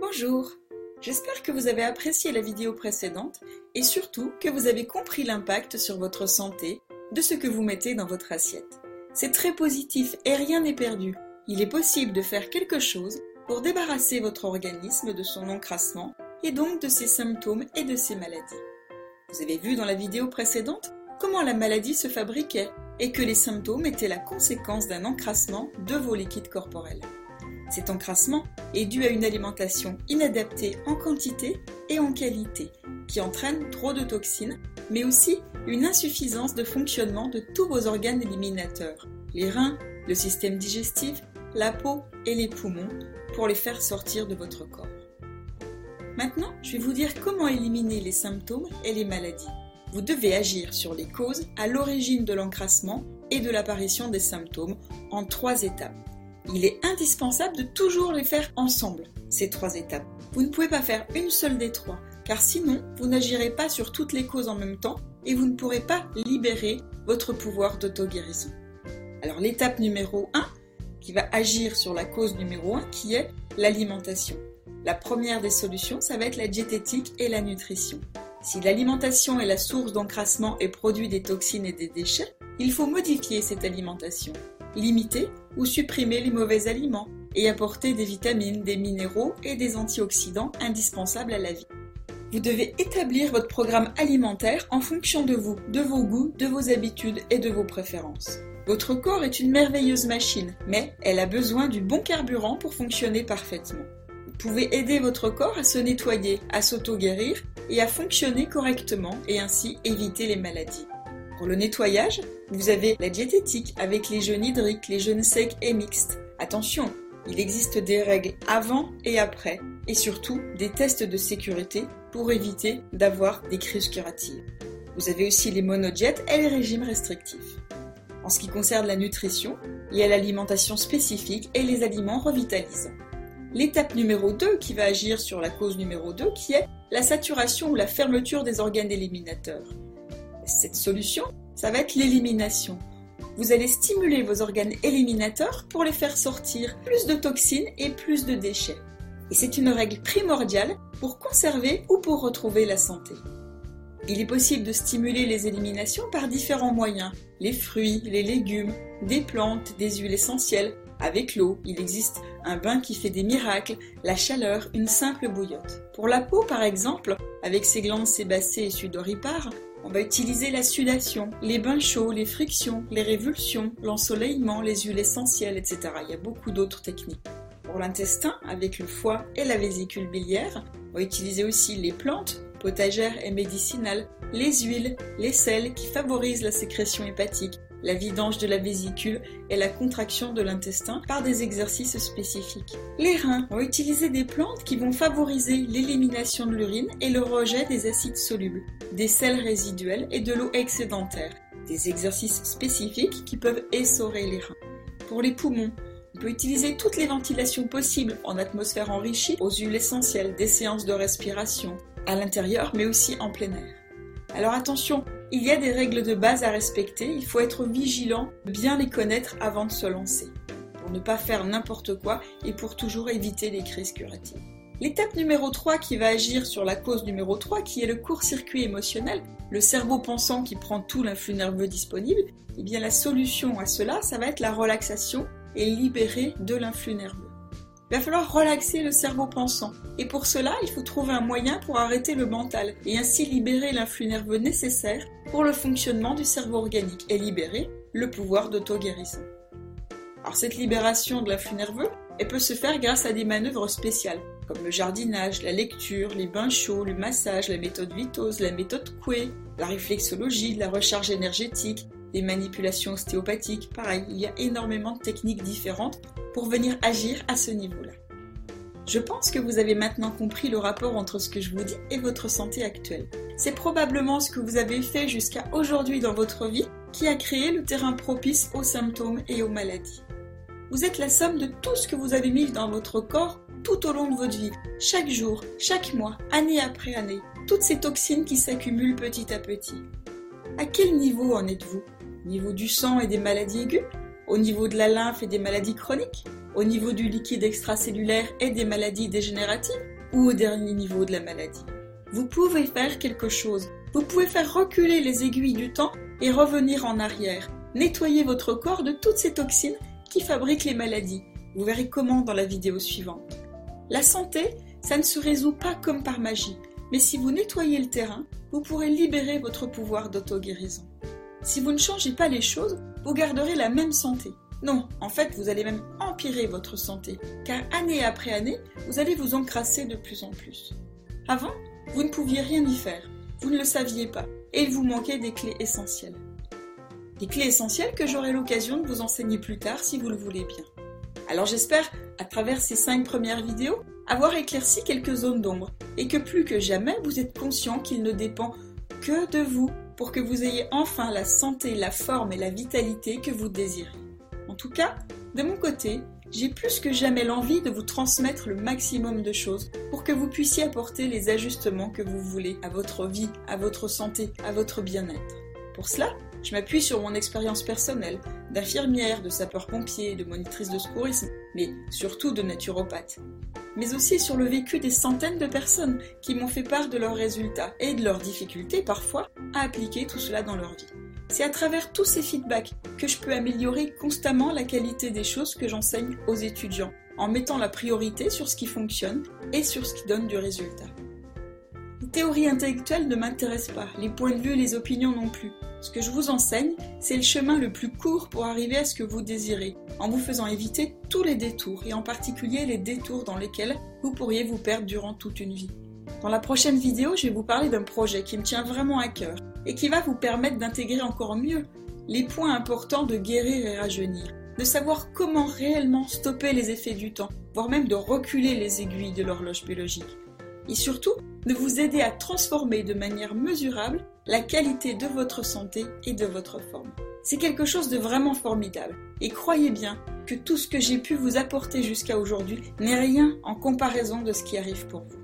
Bonjour J'espère que vous avez apprécié la vidéo précédente et surtout que vous avez compris l'impact sur votre santé de ce que vous mettez dans votre assiette. C'est très positif et rien n'est perdu. Il est possible de faire quelque chose pour débarrasser votre organisme de son encrassement et donc de ses symptômes et de ses maladies. Vous avez vu dans la vidéo précédente comment la maladie se fabriquait et que les symptômes étaient la conséquence d'un encrassement de vos liquides corporels. Cet encrassement est dû à une alimentation inadaptée en quantité et en qualité, qui entraîne trop de toxines, mais aussi une insuffisance de fonctionnement de tous vos organes éliminateurs, les reins, le système digestif, la peau et les poumons, pour les faire sortir de votre corps. Maintenant, je vais vous dire comment éliminer les symptômes et les maladies. Vous devez agir sur les causes à l'origine de l'encrassement et de l'apparition des symptômes en trois étapes. Il est indispensable de toujours les faire ensemble, ces trois étapes. Vous ne pouvez pas faire une seule des trois, car sinon, vous n'agirez pas sur toutes les causes en même temps et vous ne pourrez pas libérer votre pouvoir d'auto-guérison. Alors l'étape numéro 1, qui va agir sur la cause numéro 1, qui est l'alimentation. La première des solutions, ça va être la diététique et la nutrition. Si l'alimentation est la source d'encrassement et produit des toxines et des déchets, il faut modifier cette alimentation limiter ou supprimer les mauvais aliments et apporter des vitamines, des minéraux et des antioxydants indispensables à la vie. Vous devez établir votre programme alimentaire en fonction de vous, de vos goûts, de vos habitudes et de vos préférences. Votre corps est une merveilleuse machine, mais elle a besoin du bon carburant pour fonctionner parfaitement. Vous pouvez aider votre corps à se nettoyer, à s'auto-guérir et à fonctionner correctement et ainsi éviter les maladies. Pour le nettoyage, vous avez la diététique avec les jeûnes hydriques, les jeûnes secs et mixtes. Attention, il existe des règles avant et après, et surtout des tests de sécurité pour éviter d'avoir des crises curatives. Vous avez aussi les monodiètes et les régimes restrictifs. En ce qui concerne la nutrition, il y a l'alimentation spécifique et les aliments revitalisants. L'étape numéro 2 qui va agir sur la cause numéro 2 qui est la saturation ou la fermeture des organes éliminateurs. Cette solution, ça va être l'élimination. Vous allez stimuler vos organes éliminateurs pour les faire sortir plus de toxines et plus de déchets. Et c'est une règle primordiale pour conserver ou pour retrouver la santé. Il est possible de stimuler les éliminations par différents moyens. Les fruits, les légumes, des plantes, des huiles essentielles. Avec l'eau, il existe un bain qui fait des miracles, la chaleur, une simple bouillotte. Pour la peau par exemple, avec ses glandes sébacées et sudoripares, on va utiliser la sudation, les bains chauds, les frictions, les révulsions, l'ensoleillement, les huiles essentielles, etc. Il y a beaucoup d'autres techniques. Pour l'intestin, avec le foie et la vésicule biliaire, on va utiliser aussi les plantes, potagères et médicinales, les huiles, les sels qui favorisent la sécrétion hépatique, la vidange de la vésicule et la contraction de l'intestin par des exercices spécifiques. Les reins vont utiliser des plantes qui vont favoriser l'élimination de l'urine et le rejet des acides solubles, des sels résiduels et de l'eau excédentaire, des exercices spécifiques qui peuvent essorer les reins. Pour les poumons, on peut utiliser toutes les ventilations possibles en atmosphère enrichie aux huiles essentielles, des séances de respiration, à l'intérieur mais aussi en plein air. Alors attention, il y a des règles de base à respecter, il faut être vigilant, bien les connaître avant de se lancer, pour ne pas faire n'importe quoi et pour toujours éviter les crises curatives. L'étape numéro 3 qui va agir sur la cause numéro 3, qui est le court-circuit émotionnel, le cerveau pensant qui prend tout l'influx nerveux disponible, eh bien la solution à cela, ça va être la relaxation et libérer de l'influx nerveux. Il va falloir relaxer le cerveau pensant. Et pour cela, il faut trouver un moyen pour arrêter le mental et ainsi libérer l'influx nerveux nécessaire pour le fonctionnement du cerveau organique et libérer le pouvoir d'auto-guérison. Alors cette libération de l'influx nerveux, elle peut se faire grâce à des manœuvres spéciales, comme le jardinage, la lecture, les bains chauds, le massage, la méthode Vitose, la méthode Coué, la réflexologie, la recharge énergétique, les manipulations ostéopathiques. Pareil, il y a énormément de techniques différentes pour venir agir à ce niveau-là. Je pense que vous avez maintenant compris le rapport entre ce que je vous dis et votre santé actuelle. C'est probablement ce que vous avez fait jusqu'à aujourd'hui dans votre vie qui a créé le terrain propice aux symptômes et aux maladies. Vous êtes la somme de tout ce que vous avez mis dans votre corps tout au long de votre vie, chaque jour, chaque mois, année après année, toutes ces toxines qui s'accumulent petit à petit. À quel niveau en êtes-vous? Au niveau du sang et des maladies aiguës au niveau de la lymphe et des maladies chroniques au niveau du liquide extracellulaire et des maladies dégénératives ou au dernier niveau de la maladie. Vous pouvez faire quelque chose. Vous pouvez faire reculer les aiguilles du temps et revenir en arrière. Nettoyer votre corps de toutes ces toxines qui fabriquent les maladies. Vous verrez comment dans la vidéo suivante. La santé, ça ne se résout pas comme par magie, mais si vous nettoyez le terrain, vous pourrez libérer votre pouvoir d'auto-guérison. Si vous ne changez pas les choses, vous garderez la même santé. Non, en fait, vous allez même empirer votre santé, car année après année, vous allez vous encrasser de plus en plus. Avant, vous ne pouviez rien y faire, vous ne le saviez pas, et il vous manquait des clés essentielles. Des clés essentielles que j'aurai l'occasion de vous enseigner plus tard si vous le voulez bien. Alors j'espère, à travers ces cinq premières vidéos, avoir éclairci quelques zones d'ombre, et que plus que jamais vous êtes conscient qu'il ne dépend que de vous pour que vous ayez enfin la santé, la forme et la vitalité que vous désirez. En tout cas, de mon côté, j'ai plus que jamais l'envie de vous transmettre le maximum de choses pour que vous puissiez apporter les ajustements que vous voulez à votre vie, à votre santé, à votre bien-être. Pour cela, je m'appuie sur mon expérience personnelle d'infirmière, de sapeur-pompier, de monitrice de secourisme, mais surtout de naturopathe. Mais aussi sur le vécu des centaines de personnes qui m'ont fait part de leurs résultats et de leurs difficultés parfois à appliquer tout cela dans leur vie. C'est à travers tous ces feedbacks que je peux améliorer constamment la qualité des choses que j'enseigne aux étudiants, en mettant la priorité sur ce qui fonctionne et sur ce qui donne du résultat. Les théories intellectuelles ne m'intéressent pas, les points de vue et les opinions non plus. Ce que je vous enseigne, c'est le chemin le plus court pour arriver à ce que vous désirez, en vous faisant éviter tous les détours, et en particulier les détours dans lesquels vous pourriez vous perdre durant toute une vie. Dans la prochaine vidéo, je vais vous parler d'un projet qui me tient vraiment à cœur, et qui va vous permettre d'intégrer encore mieux les points importants de guérir et rajeunir, de savoir comment réellement stopper les effets du temps, voire même de reculer les aiguilles de l'horloge biologique. Et surtout, de vous aider à transformer de manière mesurable la qualité de votre santé et de votre forme. C'est quelque chose de vraiment formidable. Et croyez bien que tout ce que j'ai pu vous apporter jusqu'à aujourd'hui n'est rien en comparaison de ce qui arrive pour vous.